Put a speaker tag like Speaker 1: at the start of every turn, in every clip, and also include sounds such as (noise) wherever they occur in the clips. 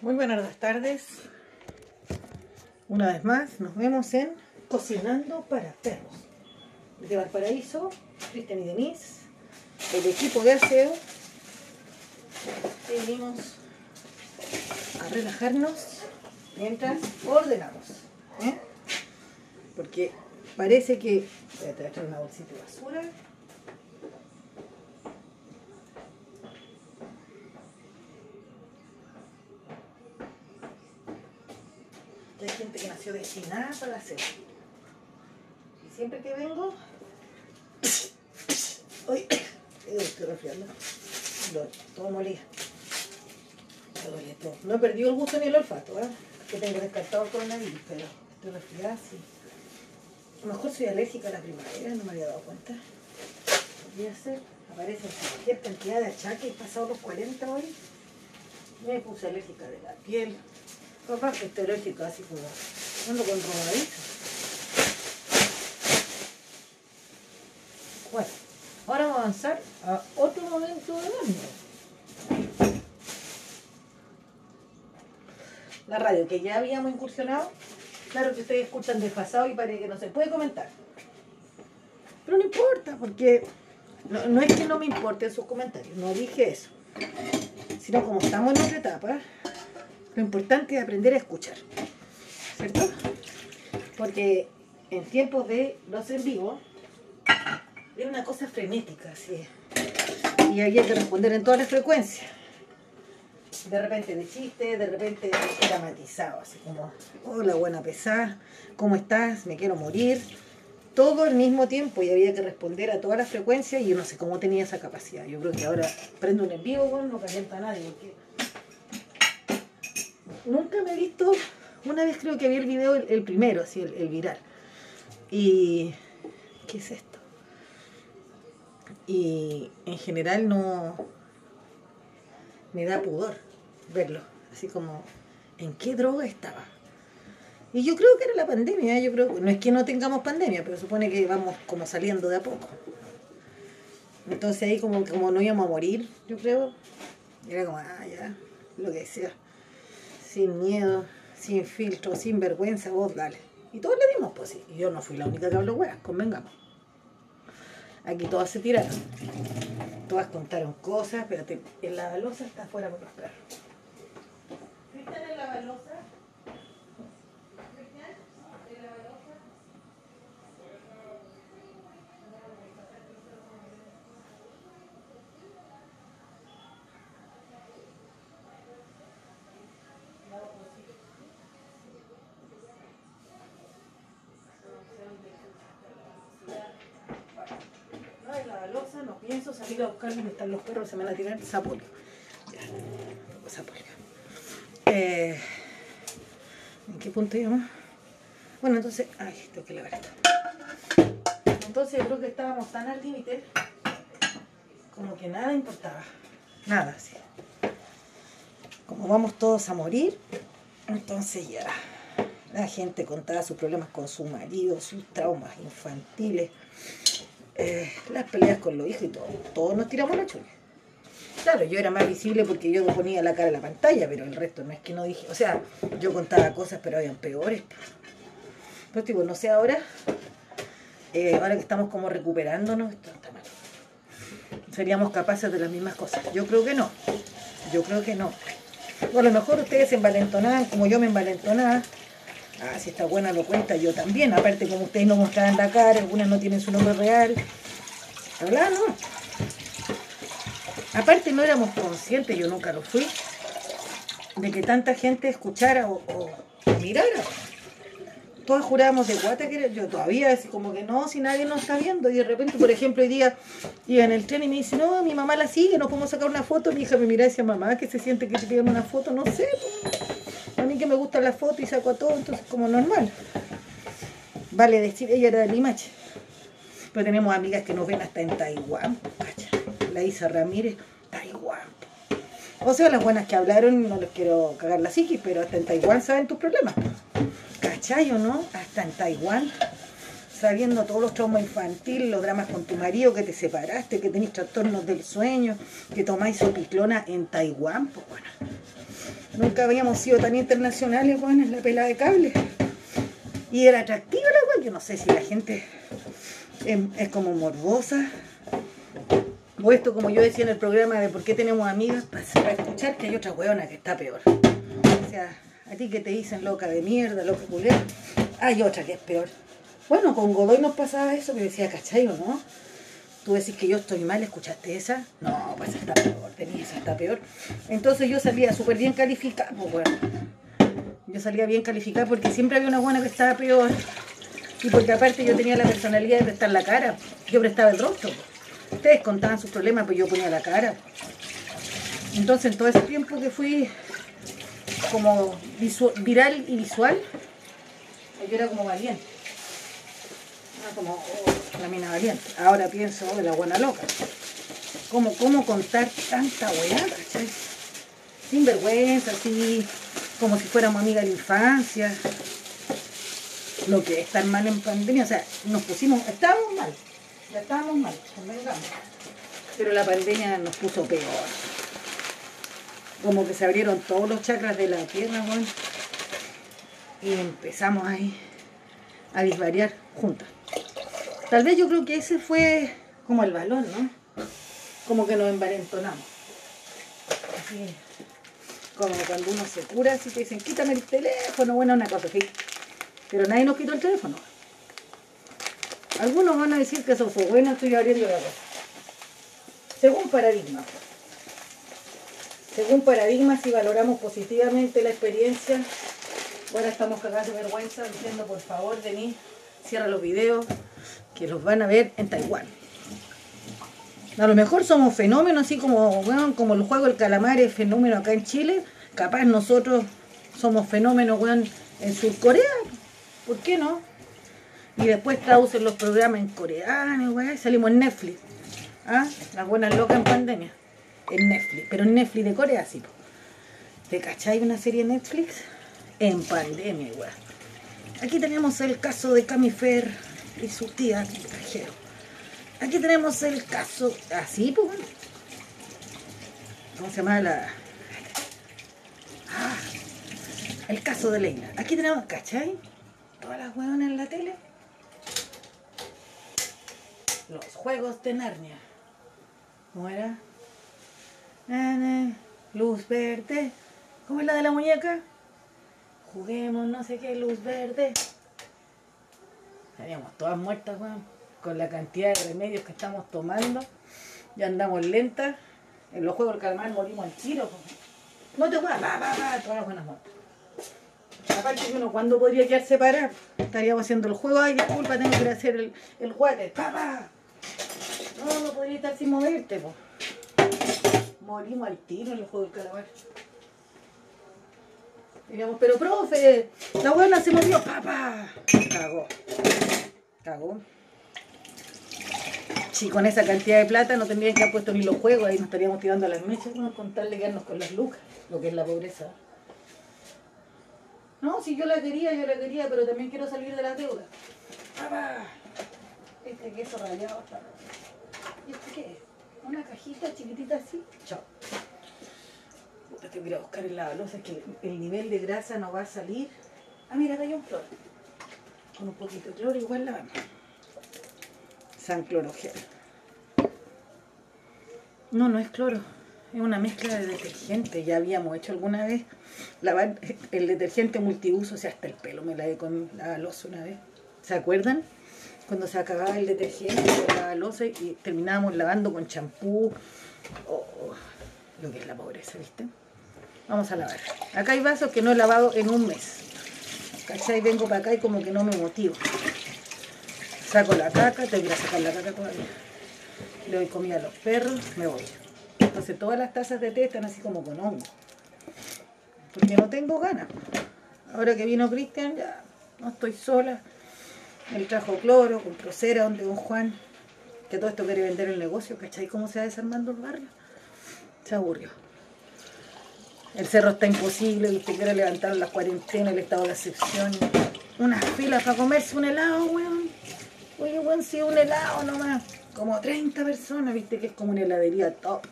Speaker 1: Muy buenas tardes. Una vez más nos vemos en Cocinando para Perros. De Valparaíso, Cristian y Denise, el equipo de aseo. Venimos a relajarnos mientras ordenamos. ¿eh? Porque parece que... Voy a traer una bolsita de basura. Hay gente que nació destinada para hacer. Y siempre que vengo, uy, (coughs) estoy resfriando, todo molía. Me duele todo. No he perdido el gusto ni el olfato, ¿eh? que tengo descartado el coronavirus, pero estoy resfriada, sí. A lo mejor soy alérgica a la primavera, no me había dado cuenta. Podría ser, aparecen cualquier cantidad de achaques, pasado los 40 hoy. Me puse alérgica de la piel, Estoy alérgica así como ando con robadito. Bueno, ahora vamos a avanzar a otro momento de baño. La radio que ya habíamos incursionado, claro que ustedes escuchan desfasado y parece que no se puede comentar. Pero no importa, porque no, no es que no me importen sus comentarios, no dije eso. Sino como estamos en otra etapa, lo importante es aprender a escuchar, ¿cierto? Porque en tiempos de los en vivo, es una cosa frenética, así Y hay que responder en todas las frecuencias. De repente de chiste, de repente dramatizado, así como, hola, buena pesada, ¿cómo estás? Me quiero morir. Todo al mismo tiempo y había que responder a todas las frecuencias y yo no sé cómo tenía esa capacidad. Yo creo que ahora prendo un en vivo, no calienta a nadie, nunca me he visto, una vez creo que vi el video, el, primero, así, el, viral. Y, ¿qué es esto? Y en general no, me da pudor verlo, así como, ¿en qué droga estaba? Y yo creo que era la pandemia, yo creo, no es que no tengamos pandemia, pero supone que vamos como saliendo de a poco. Entonces ahí como, como no íbamos a morir, yo creo, era como, ah, ya, lo que sea sin miedo, sin filtro, sin vergüenza, vos dale. Y todos le dimos, pues sí. Y yo no fui la única que habló weas, convengamos. Aquí todas se tiraron. Todas contaron cosas, pero en la balosa está afuera por los perros. ¿Viste en la balosa? Salir a buscar donde están los perros, se me van a tirar sapolio. Eh, ¿En qué punto íbamos? Bueno, entonces, ay, tengo que lavar esto. Entonces creo que estábamos tan al límite como que nada importaba. Nada, así. Como vamos todos a morir, entonces ya la gente contaba sus problemas con su marido, sus traumas infantiles, eh, las peleas con los hijos y todo. Todos nos tiramos la chula. Claro, yo era más visible porque yo ponía la cara en la pantalla, pero el resto no es que no dije. O sea, yo contaba cosas, pero habían peores. Pero no sé ahora, eh, ahora que estamos como recuperándonos, esto está mal. Seríamos capaces de las mismas cosas. Yo creo que no. Yo creo que no. O a lo mejor ustedes se envalentonaban como yo me envalentonaba Ah, si está buena lo cuenta, yo también. Aparte, como ustedes no mostraban la cara, algunas no tienen su nombre real. Habla, no. Aparte, no éramos conscientes, yo nunca lo fui, de que tanta gente escuchara o, mirara. Todas jurábamos de guata que era, yo todavía, así como que no, si nadie nos está viendo. Y de repente, por ejemplo, hoy día iba en el tren y me dice, no, mi mamá la sigue, no podemos sacar una foto. Mi hija me mira y decía, mamá, que se siente que te piden una foto, no sé que me gusta la foto y saco a todo, entonces como normal. Vale decir, ella era de Limache. Pero tenemos amigas que nos ven hasta en Taiwán, La Isa Ramírez, Taiwán. O sea, las buenas que hablaron, no les quiero cagar la psiquis, pero hasta en Taiwán saben tus problemas. ¿Cachai o no? Hasta en Taiwán, sabiendo todos los traumas infantiles, los dramas con tu marido, que te separaste, que tenés trastornos del sueño, que tomáis sopiclona en Taiwán, pues bueno Nunca habíamos sido tan internacionales, weón, en la pela de cable. Y era atractiva la weón. Yo no sé si la gente es, es como morbosa. O esto, como yo decía en el programa de por qué tenemos amigas, para, para escuchar que hay otra weona que está peor. O sea, a ti que te dicen loca de mierda, loca culera, hay otra que es peor. Bueno, con Godoy nos pasaba eso, que decía, ¿cachai no? Tú decís que yo estoy mal, ¿escuchaste esa? No, pues está peor, tenía esa está peor. Entonces yo salía súper bien calificada, pues bueno. Yo salía bien calificada porque siempre había una buena que estaba peor. Y porque aparte yo tenía la personalidad de prestar la cara. Yo prestaba el rostro. Ustedes contaban sus problemas, pues yo ponía la cara. Entonces en todo ese tiempo que fui como viral y visual, yo era como valiente. Como oh, la mina valiente. Ahora pienso oh, de la buena loca. ¿Cómo, cómo contar tanta weá, cachai? Sin vergüenza, así, como si fuéramos amigas de la infancia. Lo que es estar mal en pandemia, o sea, nos pusimos, estábamos mal, ya estábamos mal, convengamos. Pero la pandemia nos puso peor. Como que se abrieron todos los chakras de la tierra, weón. Y empezamos ahí a disvariar juntas. Tal vez yo creo que ese fue como el balón, ¿no? Como que nos envalentonamos. Así, como cuando uno se cura, así te dicen, quítame el teléfono, bueno, una cosa así. Pero nadie nos quitó el teléfono. Algunos van a decir que eso fue bueno, estoy abriendo la cosa. Según paradigma. Según paradigma, si valoramos positivamente la experiencia, ahora estamos cagados de vergüenza diciendo, por favor, Denis, cierra los videos, que los van a ver en Taiwán. A lo mejor somos fenómenos, así como, como el juego del calamar es fenómeno acá en Chile. Capaz nosotros somos fenómenos, weón, en Surcorea. ¿Por qué no? Y después traducen los programas en coreano, weón, y salimos en Netflix. ¿Ah? Las buenas locas en pandemia. En Netflix. Pero en Netflix de Corea, sí. po. ¿Te cachai una serie en Netflix? En pandemia, weón. Aquí tenemos el caso de Camifer y su tía. Aquí tenemos el caso. Así, pues. bueno. ¿Cómo se llama la.? Ah, el caso de Leila. Aquí tenemos, ¿cachai? Todas las hueonas en la tele. Los juegos de Narnia. ¿Cómo era? Luz verde. ¿Cómo es la de la muñeca? Juguemos, no sé qué, luz verde. Estaríamos todas muertas, weón. Con la cantidad de remedios que estamos tomando. Ya andamos lentas. En los juegos del calmar morimos al tiro. po. No te va, va, va, todas las buenas muertes. Aparte que uno, ¿cuándo podría quedarse parado? Estaríamos haciendo el juego, ay, disculpa, tengo que hacer el, el water. ¡Papá! No, no podría estar sin moverte, po. Morimos al tiro en el juego del calamar. Diríamos, pero profe, la buena se movió, papá. Cagó. Si con esa cantidad de plata no tendrían que haber puesto ni los juegos, ahí nos estaríamos tirando las mechas, no contarle quedarnos con las lucas, lo que es la pobreza. No, si yo la quería, yo la quería, pero también quiero salir de las deudas. Papá. Este queso rallado está. ¿Y este qué es? Una cajita chiquitita así. Chao. Puta, que ir a buscar el lavalosa, es que el nivel de grasa no va a salir. Ah, mira, hay un cloro. Con un poquito de cloro igual la vamos. San clorogel. No, no es cloro. Es una mezcla de detergente. Ya habíamos hecho alguna vez lavar el detergente multiuso, o sea, hasta el pelo me lavé con la losa una vez. ¿Se acuerdan? Cuando se acababa el detergente la losa y terminábamos lavando con champú. Oh, lo que es la pobreza, ¿viste? Vamos a lavar. Acá hay vasos que no he lavado en un mes. ¿Cachai? Vengo para acá y como que no me motivo. Saco la caca, tengo que sacar la caca todavía. Le doy comida a los perros, me voy. Entonces todas las tazas de té están así como con hongo. Porque no tengo ganas. Ahora que vino Cristian, ya no estoy sola. Él trajo cloro, compró cera donde don Juan, que todo esto quiere vender el negocio, ¿cachai? ¿Cómo se va desarmando el barrio? Se aburrió. El cerro está imposible, viste que ahora levantaron las cuarentenas, el estado de excepción. Unas filas para comerse un helado, weón. Oye, weón, si un helado nomás. Como 30 personas, viste que es como una heladería top.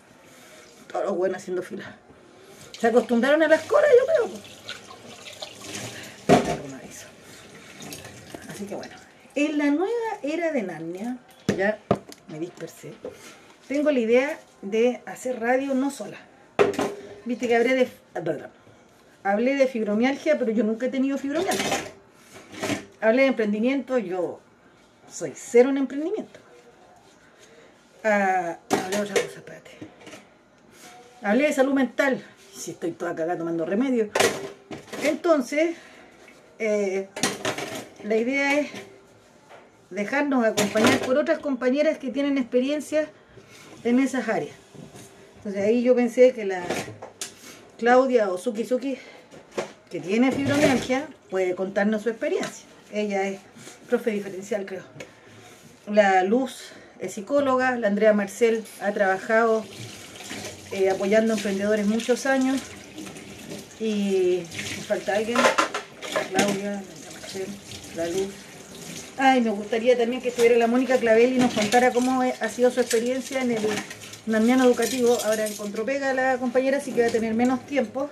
Speaker 1: Todos los buenos haciendo fila. Se acostumbraron a las colas, yo creo. Así que bueno. En la nueva era de Narnia, ya me dispersé, tengo la idea de hacer radio no sola. Viste que hablé de, hablé de fibromialgia, pero yo nunca he tenido fibromialgia. Hablé de emprendimiento, yo soy cero en emprendimiento. Ah, hablé de otra cosa, espérate. Hablé de salud mental. Si estoy toda cagada tomando remedio. Entonces, eh, la idea es dejarnos acompañar por otras compañeras que tienen experiencia en esas áreas. Entonces ahí yo pensé que la Claudia o Suki que tiene fibromialgia, puede contarnos su experiencia. Ella es profe diferencial, creo. La Luz es psicóloga, la Andrea Marcel ha trabajado eh, apoyando emprendedores muchos años. Y falta alguien, la Claudia, la Marcel, la Luz. Ay, me gustaría también que estuviera la Mónica Clavel y nos contara cómo ha sido su experiencia en el Narniano Educativo. Ahora encontró pega la compañera, así que va a tener menos tiempo.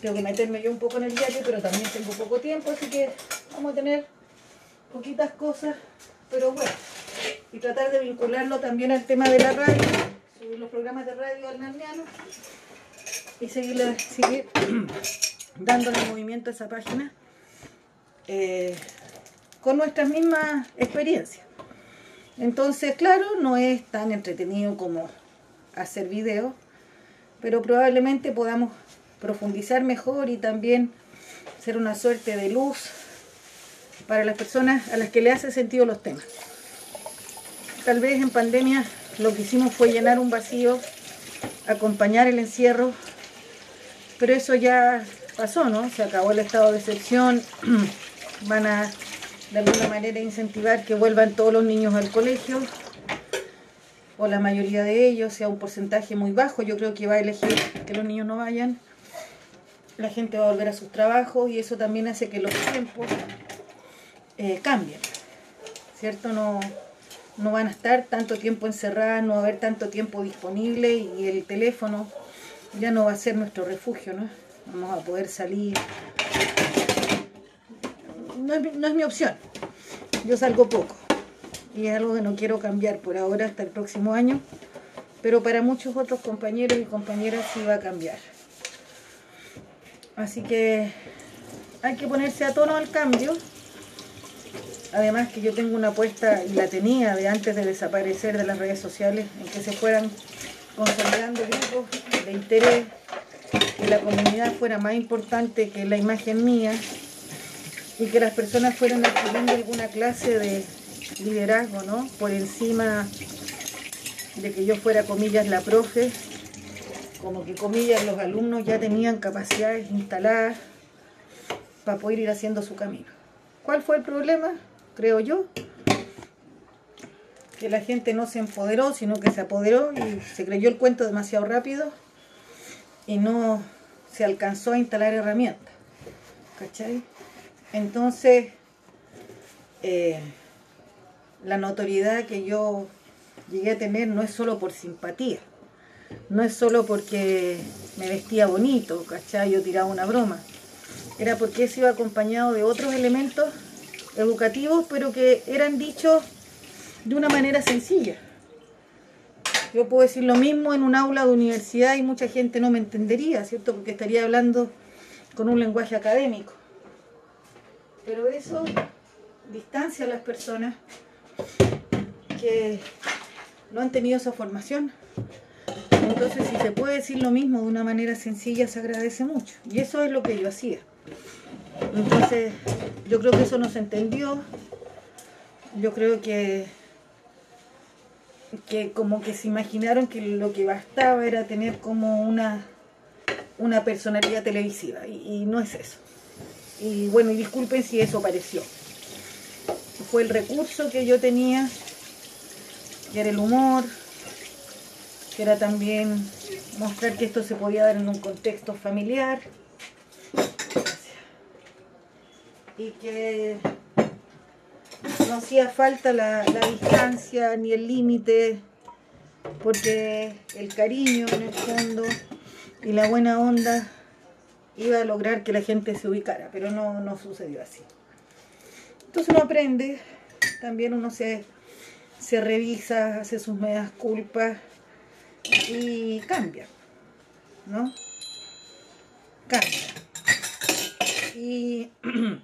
Speaker 1: Tengo que meterme yo un poco en el diario, pero también tengo poco tiempo, así que vamos a tener poquitas cosas, pero bueno. Y tratar de vincularlo también al tema de la radio, subir los programas de radio al Narniano y seguirle, seguir (clears throat) dándole movimiento a esa página. Eh, con nuestras mismas experiencias. Entonces, claro, no es tan entretenido como hacer videos, pero probablemente podamos profundizar mejor y también ser una suerte de luz para las personas a las que le hace sentido los temas. Tal vez en pandemia lo que hicimos fue llenar un vacío, acompañar el encierro, pero eso ya pasó, ¿no? Se acabó el estado de excepción, (clears throat) van a de alguna manera incentivar que vuelvan todos los niños al colegio, o la mayoría de ellos, sea un porcentaje muy bajo, yo creo que va a elegir que los niños no vayan. La gente va a volver a sus trabajos y eso también hace que los tiempos eh, cambien, ¿cierto? No, no van a estar tanto tiempo encerradas, no va a haber tanto tiempo disponible y el teléfono ya no va a ser nuestro refugio, ¿no? Vamos a poder salir, no es, mi opción. Yo salgo poco. Y es algo que no quiero cambiar por ahora hasta el próximo año. Pero para muchos otros compañeros y compañeras sí va a cambiar. Así que hay que ponerse a tono al cambio. Además que yo tengo una apuesta, y la tenía de antes de desaparecer de las redes sociales, en que se fueran consolidando grupos de interés, que la comunidad fuera más importante que la imagen mía, y que las personas fueran adquiriendo alguna clase de liderazgo, ¿no? Por encima de que yo fuera, comillas, la profe, como que, comillas, los alumnos ya tenían capacidades instaladas para poder ir haciendo su camino. ¿Cuál fue el problema? Creo yo, que la gente no se empoderó, sino que se apoderó y se creyó el cuento demasiado rápido y no se alcanzó a instalar herramientas. ¿Cachai? Entonces, eh, la notoriedad que yo llegué a tener no es solo por simpatía, no es solo porque me vestía bonito, ¿cachai? Yo tiraba una broma. Era porque eso iba acompañado de otros elementos educativos, pero que eran dichos de una manera sencilla. Yo puedo decir lo mismo en un aula de universidad y mucha gente no me entendería, ¿cierto? Porque estaría hablando con un lenguaje académico. Pero eso distancia a las personas que no han tenido esa formación. Entonces, si se puede decir lo mismo de una manera sencilla, se agradece mucho. Y eso es lo que yo hacía. Entonces, yo creo que eso no se entendió. Yo creo que, que como que se imaginaron que lo que bastaba era tener como una, una personalidad televisiva. y no es eso. Y bueno, y disculpen si eso pareció. Fue el recurso que yo tenía, que era el humor, que era también mostrar que esto se podía dar en un contexto familiar. Y que no hacía falta la, la distancia ni el límite, porque el cariño en el fondo y la buena onda iba a lograr que la gente se ubicara, pero no, no sucedió así. Entonces uno aprende, también uno se, se revisa, hace sus medias culpas y cambia, ¿no? Cambia. Y, (clears throat)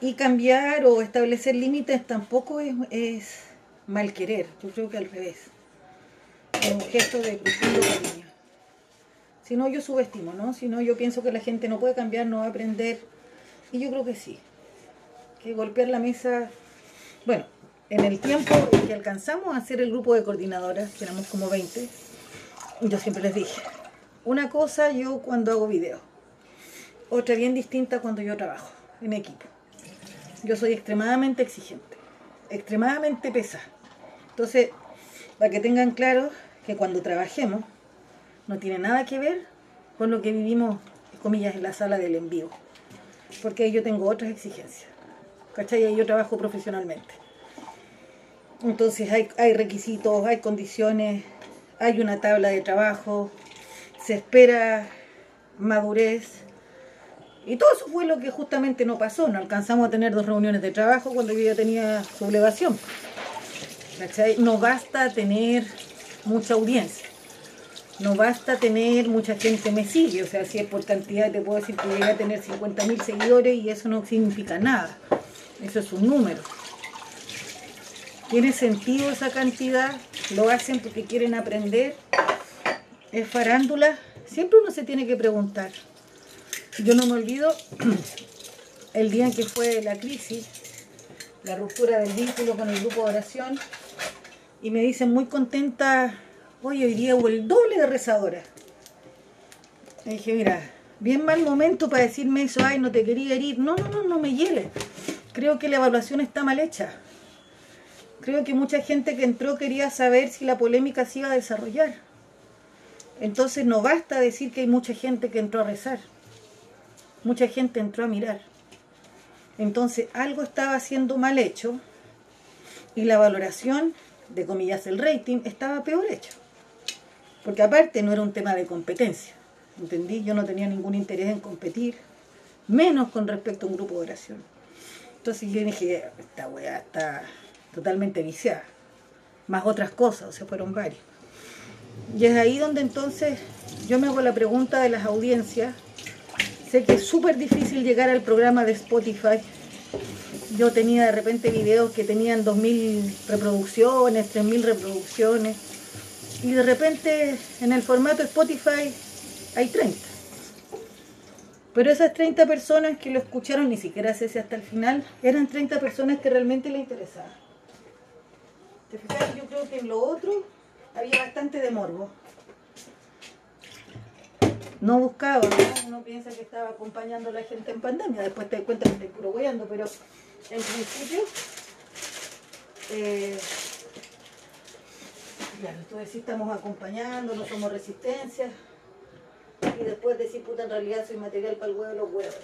Speaker 1: y cambiar o establecer límites tampoco es, es mal querer, yo creo que al revés. Es un gesto de profundo cariño. Si no, yo subestimo, ¿no? Si no, yo pienso que la gente no puede cambiar, no va a aprender. Y yo creo que sí. Que golpear la mesa. Bueno, en el tiempo que alcanzamos a hacer el grupo de coordinadoras, que éramos como 20, yo siempre les dije, una cosa yo cuando hago video, otra bien distinta cuando yo trabajo en equipo. Yo soy extremadamente exigente, extremadamente pesada. Entonces, para que tengan claro que cuando trabajemos, no tiene nada que ver con lo que vivimos, comillas, en la sala del envío. Porque yo tengo otras exigencias. ¿Cachai? Yo trabajo profesionalmente. Entonces hay, hay requisitos, hay condiciones, hay una tabla de trabajo, se espera madurez. Y todo eso fue lo que justamente no pasó. No alcanzamos a tener dos reuniones de trabajo cuando yo ya tenía sublevación. ¿Cachai? No basta tener mucha audiencia. No basta tener mucha gente me sigue, o sea, si es por cantidad, te puedo decir que llegué a tener 50.000 seguidores y eso no significa nada. Eso es un número. ¿Tiene sentido esa cantidad? ¿Lo hacen porque quieren aprender? ¿Es farándula? Siempre uno se tiene que preguntar. Yo no me olvido (clears throat) el día en que fue la crisis, la ruptura del vínculo con el grupo de oración, y me dicen muy contenta Oye, hoy día hubo el doble de rezadoras. Le dije, mira, bien mal momento para decirme eso, ay, no te quería herir. No, no, no, no me hiele. Creo que la evaluación está mal hecha. Creo que mucha gente que entró quería saber si la polémica se iba a desarrollar. Entonces no basta decir que hay mucha gente que entró a rezar. Mucha gente entró a mirar. Entonces algo estaba siendo mal hecho y la valoración, de comillas el rating, estaba peor hecho. Porque aparte no era un tema de competencia, ¿entendí? Yo no tenía ningún interés en competir, menos con respecto a un grupo de oración. Entonces yo dije, esta weá está totalmente viciada, más otras cosas, o sea, fueron varios. Y es ahí donde entonces yo me hago la pregunta de las audiencias. Sé que es súper difícil llegar al programa de Spotify. Yo tenía de repente videos que tenían 2.000 reproducciones, 3.000 reproducciones y de repente en el formato Spotify hay 30. Pero esas 30 personas que lo escucharon, ni siquiera sé si hasta el final, eran 30 personas que realmente le interesaban. ¿Te fijas? Yo creo que en lo otro había bastante de morbo. No buscaba, ¿no? uno piensa que estaba acompañando a la gente en pandemia, después te das cuenta que estoy puro pero en principio eh, Claro, entonces sí estamos acompañando, no somos resistencia. Y después decir, puta, en realidad soy material para el huevo de los huevos.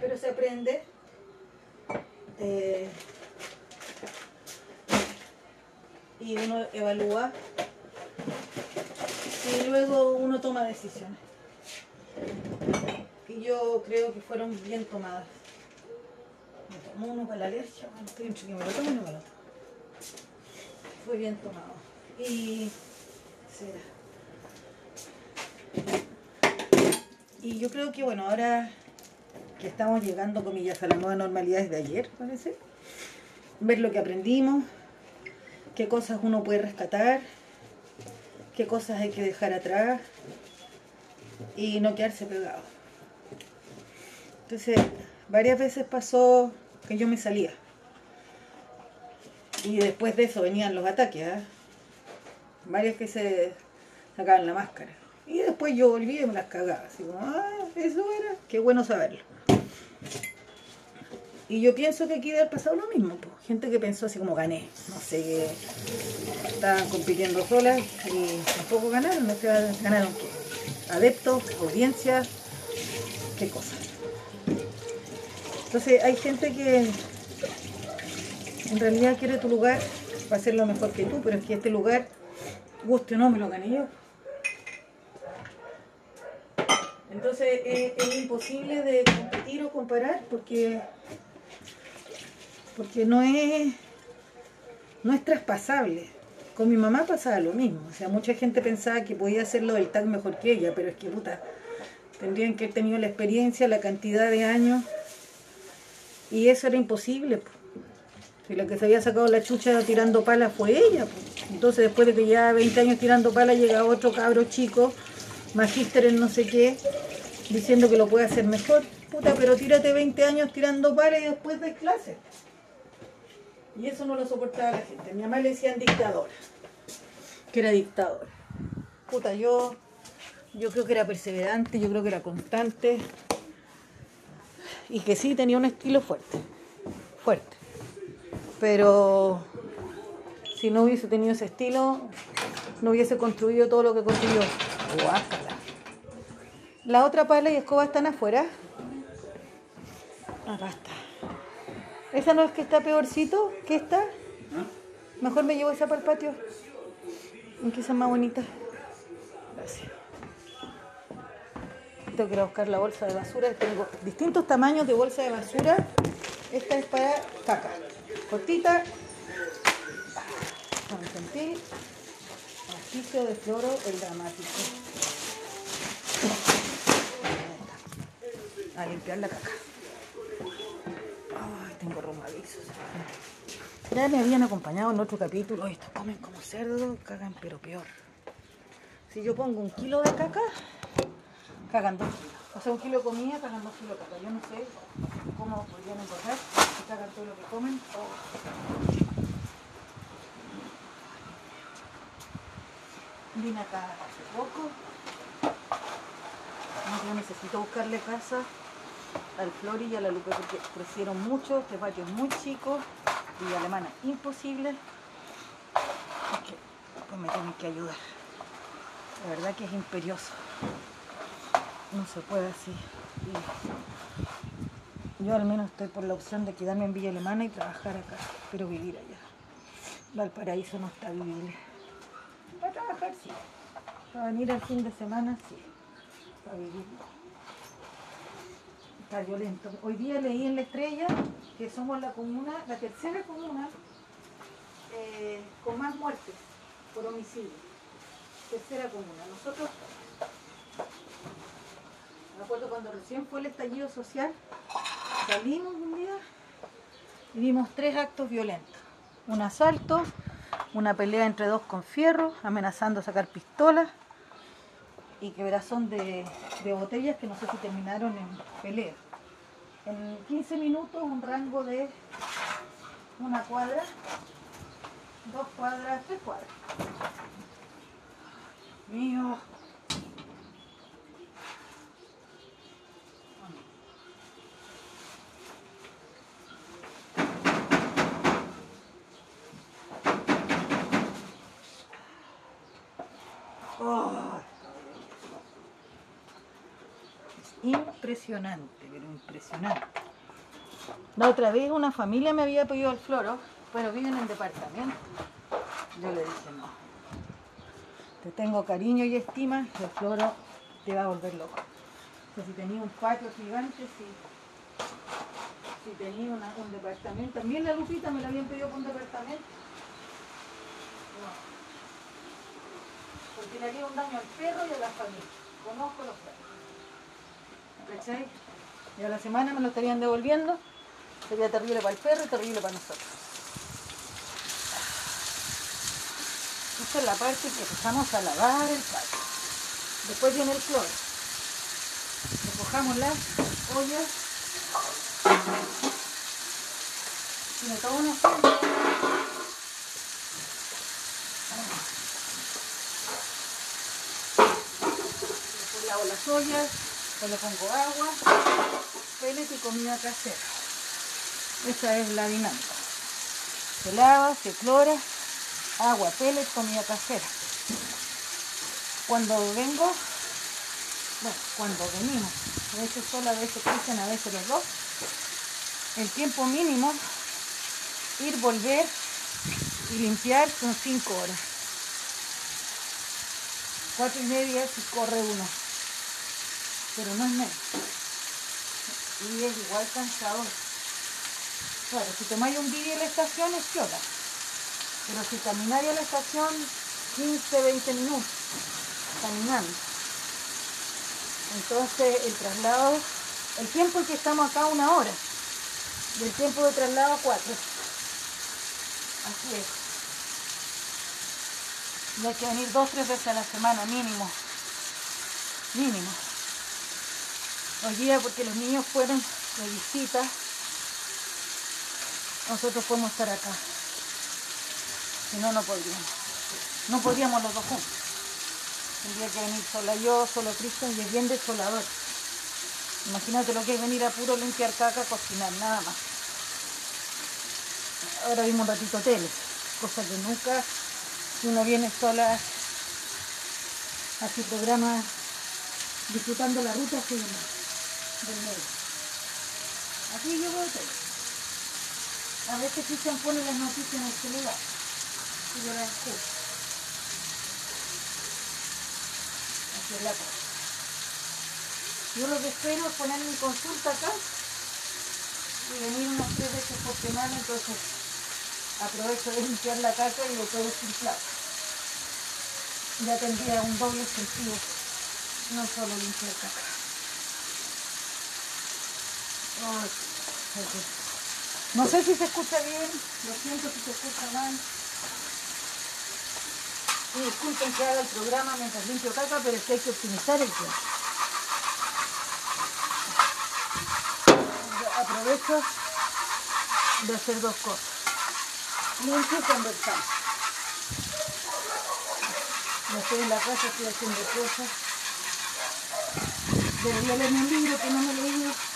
Speaker 1: Pero se aprende. Eh, y uno evalúa. Y luego uno toma decisiones. Y yo creo que fueron bien tomadas uno para la alergia, estoy entre que me lo tomo y no me lo tomo. Fue bien tomado. Y será. Y yo creo que bueno, ahora que estamos llegando, comillas, a la nueva normalidad desde ayer, parece, ver lo que aprendimos, qué cosas uno puede rescatar, qué cosas hay que dejar atrás y no quedarse pegado. Entonces, varias veces pasó que yo me salía. Y después de eso venían los ataques, ¿eh? varias que se sacaban la máscara. Y después yo volví y me las cagaba, así como, ah, eso era, qué bueno saberlo. Y yo pienso que aquí debe haber pasado lo mismo, gente que pensó así como gané, no sé, que estaban compitiendo solas y tampoco ganaron, no sé, ganaron qué, adeptos, audiencias, qué cosa. Entonces hay gente que en realidad quiere tu lugar para hacerlo mejor que tú, pero es que este lugar, guste o no, me lo gané yo. Entonces es imposible de competir o comparar porque, porque no es, no es traspasable. Con mi mamá pasaba lo mismo. O sea, mucha gente pensaba que podía hacerlo del tag mejor que ella, pero es que puta, tendrían que haber tenido la experiencia, la cantidad de años. Y eso era imposible. po. Si la que se había sacado la chucha tirando pala fue ella. Entonces después de que ya 20 años tirando pala llega otro cabro chico, magíster en no sé qué, diciendo que lo puede hacer mejor. Puta, pero tírate 20 años tirando pala y después de clase. Y eso no lo soportaba la gente. Mi mamá le decían dictadora, que era dictador. Puta, yo, yo creo que era perseverante, yo creo que era constante. Y que sí tenía un estilo fuerte, fuerte. Pero si no hubiese tenido ese estilo, no hubiese construido todo lo que construyó. Guácala. La otra pala y escoba están afuera. Acá está. ¿Esa no es que está peorcito que esta? Mejor me llevo esa para el patio. Aunque esa es más bonita. Gracias. Tengo que buscar la bolsa de basura. Tengo distintos tamaños de bolsa de basura. Esta es para caca. Cortita. San Gentil. Oficio de floro el dramático. A limpiar la caca. Ay, tengo romadizos. Ya me habían acompañado en otro capítulo. Estos comen como cerdo, cagan pero peor. Si yo pongo un kilo de caca, cagan dos kilos. O sea, un kilo de comida, cagan dos kilos de caca. Yo no sé cómo podrían engordar si cagan todo lo que comen. Oh. Vine acá hace poco. No, necesito buscarle casa al Flori y a la Lupe porque crecieron mucho, este patio es muy chico y alemana imposible. Es pues me tienen que ayudar. La verdad que es imperioso. No se puede así. Yo al menos estoy por la opción de quedarme en Villa Alemana y trabajar acá, pero vivir allá. Valparaíso no está vivible. Para trabajar sí. Para venir el fin de semana sí. Para vivir está violento. Hoy día leí en la estrella que somos la comuna, la tercera comuna eh, con más muertes por homicidio. Tercera comuna. Nosotros, me acuerdo cuando recién fue el estallido social, salimos un día y vimos tres actos violentos. Un asalto, una pelea entre dos con fierro, amenazando sacar pistolas y quebrazón de, botellas que no sé si terminaron en pelea. En 15 minutos un rango de una cuadra, dos cuadras, tres cuadras. Mío. Oh. Impresionante, pero impresionante. La otra vez una familia me había pedido el floro, pero viven en departamento. Yo le dije no. Te tengo cariño y estima, el floro te va a volver loco. Si tenía un patio gigante, si, si tenía un departamento. También la Lupita me la habían pedido con departamento. No. Porque le haría un daño al perro y a la familia. Conozco los perros. ¿Cachai? Y a la semana me lo estarían devolviendo. Sería terrible para el perro y terrible para nosotros. Esta es la parte que empezamos a lavar el patio. Después viene el cloro. Recojamos las ollas. Tiene toda una. Después lavo las ollas, después le pongo agua, peles y comida casera. Esa es la dinámica. Se lava, se clora, agua, pellet, comida casera. Cuando vengo, bueno, cuando venimos, a veces sola, a veces Cristian, a veces los dos, el tiempo mínimo, ir, volver y limpiar son 5 horas. 4 y media si corre uno, pero no es menos. Y es igual cansado. Claro, si tomáis un vídeo en la estación es chota. Pero si camináis a la estación 15, 20 minutos, caminando. Entonces el traslado, el tiempo en que estamos acá una hora. Y el tiempo de traslado cuatro. Así es. Y hay que venir dos, tres veces a la semana, mínimo. Mínimo. Hoy día porque los niños fueron de visita, nosotros podemos estar acá. Si no, no podríamos. No podríamos los dos juntos. Tendría que venir sola yo, solo Cristo, y es bien desolador. Imagínate lo que es venir a puro limpiar caca, cocinar, nada más. Ahora vimos un ratito tele, cosa que nunca, si uno viene sola, así programa, disfrutando la ruta así del medio. Así yo veo tele. A veces Cristian pone las noticias en el celular y yo las escucho. Así es la cosa. Yo lo que espero es poner mi consulta acá y venir unas tres veces por semana, entonces aprovecho de limpiar la caca y lo puedo inflado. Ya tendría un doble sentido, no solo limpiar ok. No sé si se escucha bien, lo siento si se escucha mal. Y disculpen que haga el programa mientras limpio caca, pero es que hay que optimizar el tiempo. Aprovecho de hacer dos cosas. Limpio y conversar. No estoy en la casa, estoy haciendo cosas. Debería leerme un libro que no me he leído.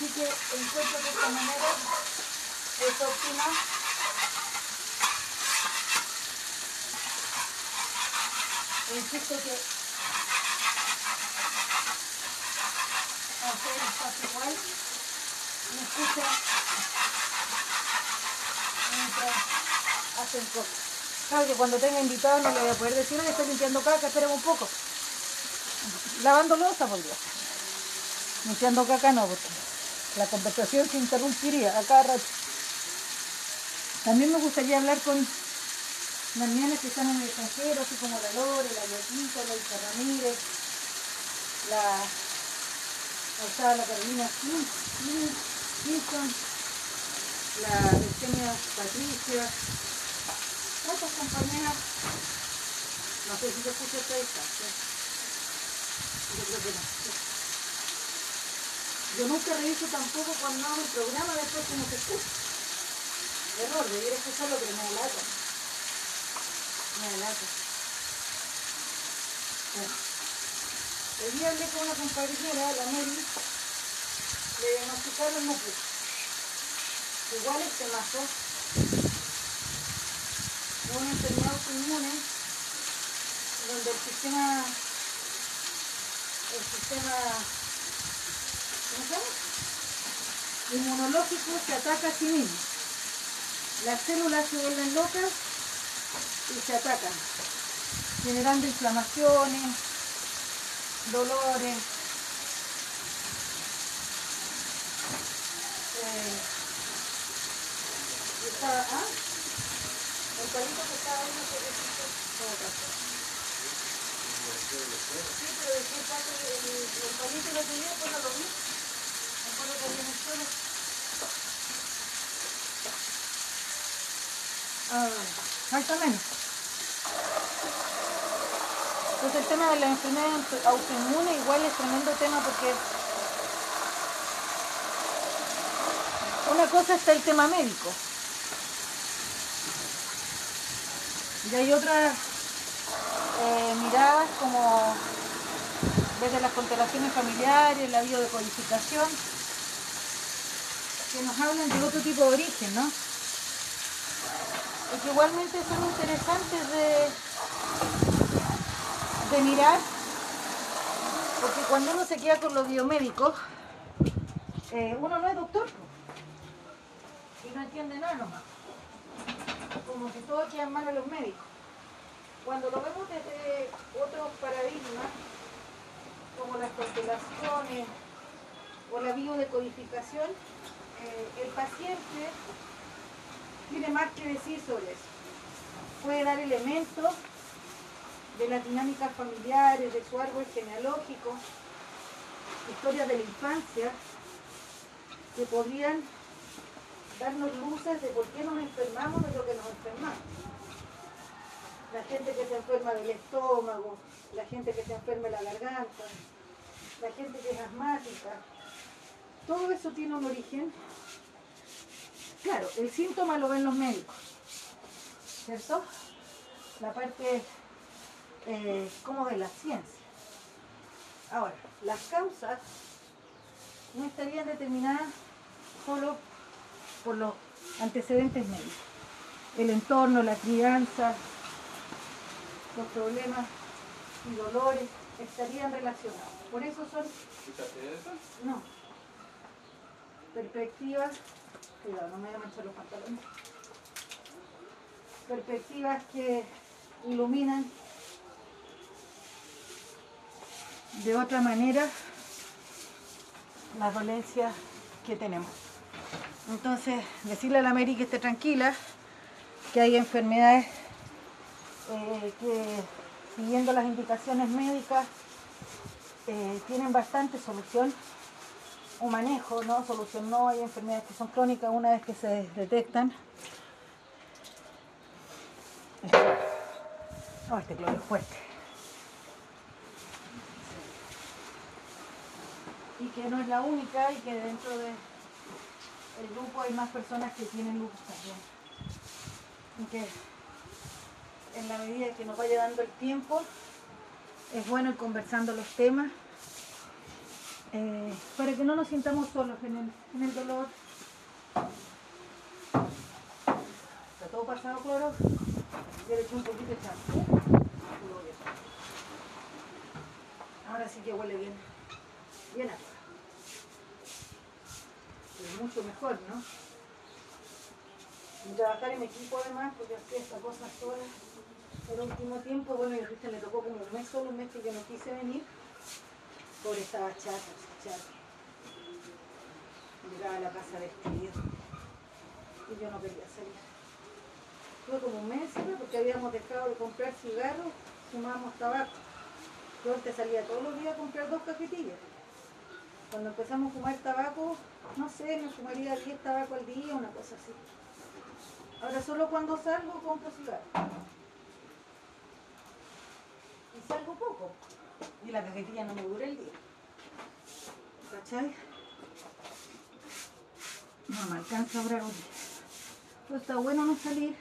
Speaker 1: Así que encuentro que esta manera es óptima. Insisto que hacer espacio igual me escucha mientras hacen cosas. Claro que cuando tenga invitados no le voy a poder decir, oye, estoy limpiando caca, espérame un poco. Lavando losa, por Dios. Limpiando caca no, porque la conversación se interrumpiría a cada. También me gustaría hablar con niñas que están en el extranjero, así como la Lore, la Yotita, la Isa Ramírez, la, estaba la Carolina la Virginia Patricia, otras compañeras, no sé si se escucha esta yo creo que no. Yo nunca reviso tampoco cuando hago el programa después cómo se escucha. Error, debiera escucharlo, pero me lata. Me lata. Bueno. El día hablé con una compañera, la Mary, le diagnosticaron el lupus. Igual este mazo, una enfermedad autoinmune donde el sistema, el sistema ¿cómo se llama? inmunológico se ataca a sí mismo. Las células se vuelven locas y se atacan, generando inflamaciones, dolores. Eh, está, ¿ah? El palito que está ahí no se resiste otra cosa. Sí, pero de qué parte el, el palito lo que pues lo vi. Suelo. Ah, falta menos. Entonces el tema de la enfermedad autoinmune igual es tremendo tema porque una cosa está el tema médico y hay otras eh, miradas como desde las constelaciones familiares, la biodecodificación, que nos hablan de otro tipo de origen, ¿no? Y que igualmente son interesantes de, de mirar, porque cuando uno se queda con los biomédicos, eh, uno no es doctor. y no entiende nada nomás. Como que todo queda en manos de los médicos. Cuando lo vemos desde otros paradigmas, como las constelaciones o la biodecodificación, el paciente tiene más que decir sobre eso. Puede dar elementos de las dinámicas familiares, de su árbol genealógico, historias de la infancia, que podrían darnos luces de por qué nos enfermamos de lo que nos enfermamos. La gente que se enferma del estómago, la gente que se enferma de la garganta, la gente que es asmática, todo eso tiene un origen. Claro, el síntoma lo ven los médicos, ¿cierto? La parte eh, como de la ciencia. Ahora, las causas no estarían determinadas solo por los antecedentes médicos. El entorno, la crianza, los problemas y dolores estarían relacionados. Por eso son... No. Perspectivas... Cuidado, no me voy a manchar los pantalones. Perspectivas que iluminan de otra manera las dolencias que tenemos. Entonces, decirle a la Mary que esté tranquila, que hay enfermedades eh, que, siguiendo las indicaciones médicas, eh, tienen bastante solución o manejo, ¿no? Solución no, hay enfermedades que son crónicas una vez que se detectan. Oh, este cloro es fuerte. y que no es la única y que dentro del grupo hay más personas que tienen luz también. En la medida que nos vaya dando el tiempo, es bueno ir conversando los temas eh, para que no nos sintamos solos en el, en el dolor. Está todo pasado cloro. Yo le eché un poquito de champú. Ahora sí que huele bien. Bien es mucho mejor, ¿no? Y trabajar en equipo además, porque hacía esta cosa sola el último tiempo, bueno, y a le tocó como un mes solo, un mes que yo no quise venir, por estaba chata, chata. Llegaba a la casa vestido y yo no quería salir. Fue como un mes, porque habíamos dejado de comprar cigarros, sumábamos tabaco. Yo antes salía todos los días a comprar dos cajetillas. Cuando empezamos a fumar tabaco, no sé, me fumaría 10 tabaco al día, una cosa así. Ahora solo cuando salgo compro cigarro. Y salgo poco. Y la cajetilla no me dura el día. ¿Cachai? No me alcanza a durar un. Pues está bueno no salir,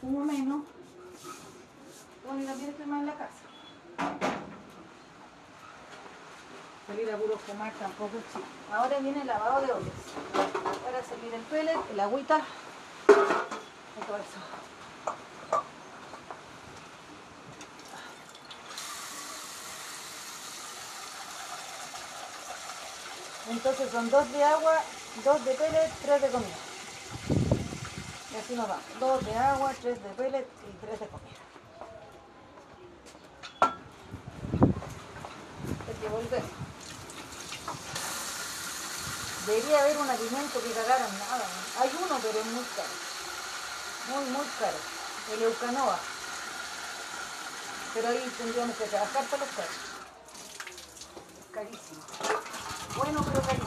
Speaker 1: fumo menos. Y también estoy más en la casa salir a puro fumar tampoco es Ahora viene el lavado de ollas. Para salir el pellet, el agüita y todo. Entonces son dos de agua, dos de pellet, tres de comida. Y así nos va. Dos de agua, tres de pellet y tres de comida. Hay que volver. Debería haber un alimento que cagaran nada. Hay uno, pero es muy caro. Muy, muy caro. El Eucanoa. Pero ahí tendríamos que trabajar para los caros. Carísimo. Bueno, pero.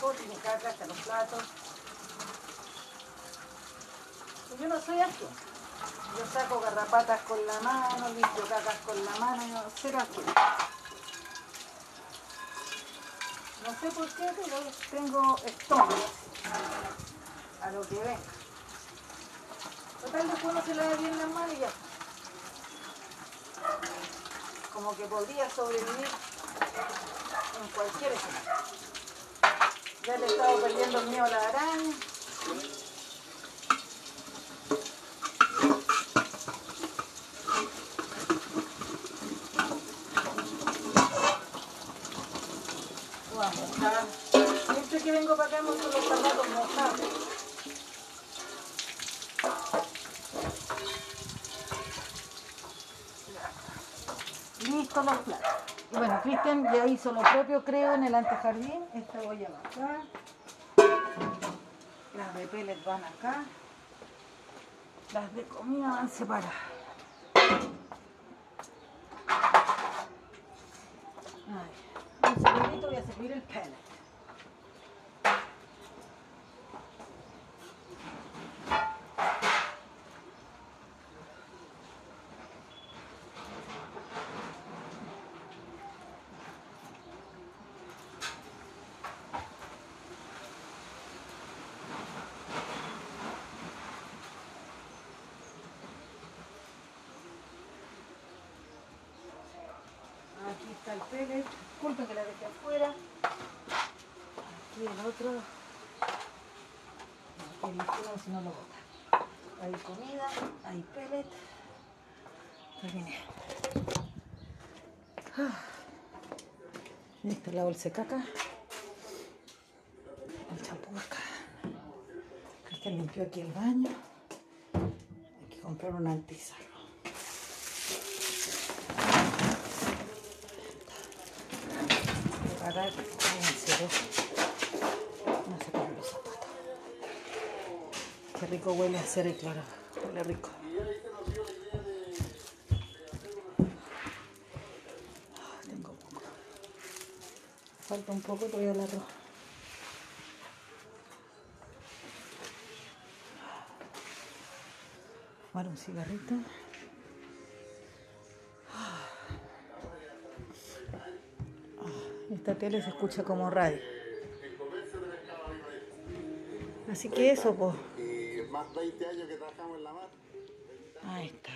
Speaker 1: Todo tiene caca hasta los platos. Yo no soy así. Yo saco garrapatas con la mano, limpio cacas con la mano, no, cero aquí. No sé por qué, pero tengo estómago a lo que venga. Total, después uno se lava bien como que podría sobrevivir en cualquier escenario. Ya le he estado perdiendo el miedo a la araña. Vamos, acá. Siempre que vengo para acá, me los zapatos mojados. Cristian ya hizo lo propio, creo, en el antejardín. Esta voy a acá. Las de pellet van acá. Las de comida van separadas. Ay, un segundito voy a servir el pellet. Aquí está el pellet. Disculpen que la dejé afuera. Aquí el otro. El izquierdo, si no lo bota. Hay comida, hay pellet. Terminé. Ah. Es la bolsa de caca. El champú acá. Cristian limpió aquí el baño. Hay que comprar un los zapatos. Qué rico huele a cera claro. Huele rico. Ah, Tengo. Falta un poco todavía el arroz. Fumar un cigarrito. Esta tele se escucha como radio. Así que eso, pues.
Speaker 2: Más 20 años que trabajamos en la mar.
Speaker 1: Ahí está.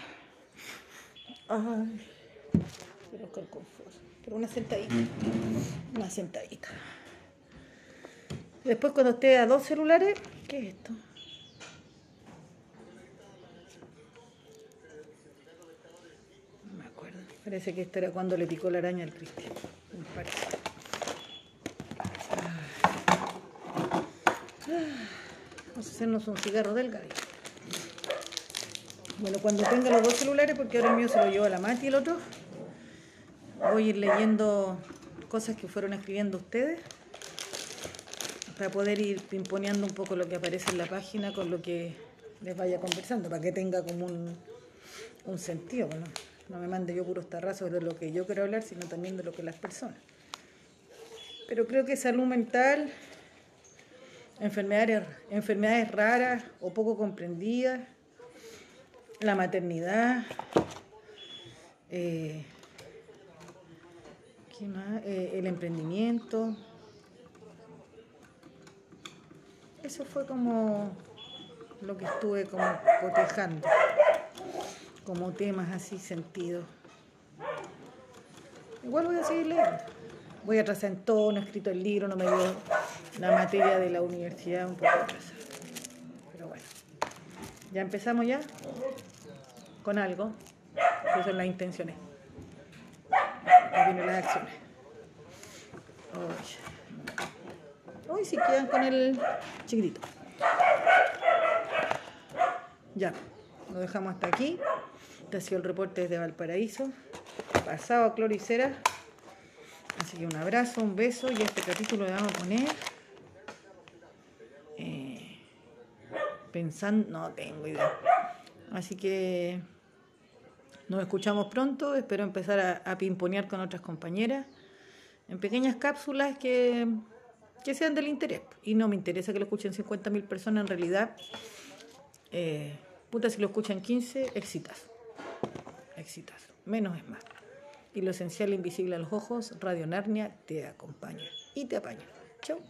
Speaker 1: Ay. Pero con confort. Pero una sentadita. Una sentadita. Después cuando esté a dos celulares, ¿qué es esto? No me acuerdo. Parece que esto era cuando le picó la araña al Cristian. Me parece. Vamos a hacernos un cigarro delgadito. Bueno, cuando tenga los dos celulares, porque ahora el mío se lo llevo a la Mati y el otro, voy a ir leyendo cosas que fueron escribiendo ustedes para poder ir pimponeando un poco lo que aparece en la página con lo que les vaya conversando, para que tenga como un, un sentido. ¿no? no me mande yo puros tarrazos de lo que yo quiero hablar, sino también de lo que las personas. Pero creo que salud mental, enfermedades, raras o poco comprendidas, la maternidad, eh. Eh, el emprendimiento. Eso fue como lo que estuve como cotejando, como temas así sentidos. Igual voy a seguir leyendo. Voy atrasar en todo, no he escrito el libro, no me dio la materia de la universidad un poco atrasada. Pero bueno, ya empezamos ya con algo, que son las intenciones. Ahí vienen las acciones. Hoy, hoy sí quedan con el chiquitito. Ya, lo dejamos hasta aquí. Este ha sido el reporte desde Valparaíso. Pasado a Cloricera. Así que un abrazo, un beso y este capítulo le vamos a poner. Pensando, no tengo idea. Así que nos escuchamos pronto. Espero empezar a, a pimponear con otras compañeras en pequeñas cápsulas que, que sean del interés. Y no me interesa que lo escuchen 50.000 personas en realidad. Eh, puta, si lo escuchan 15, exitazo. Exitazo. Menos es más. Y lo esencial invisible a los ojos, Radio Narnia te acompaña y te apaña. Chau.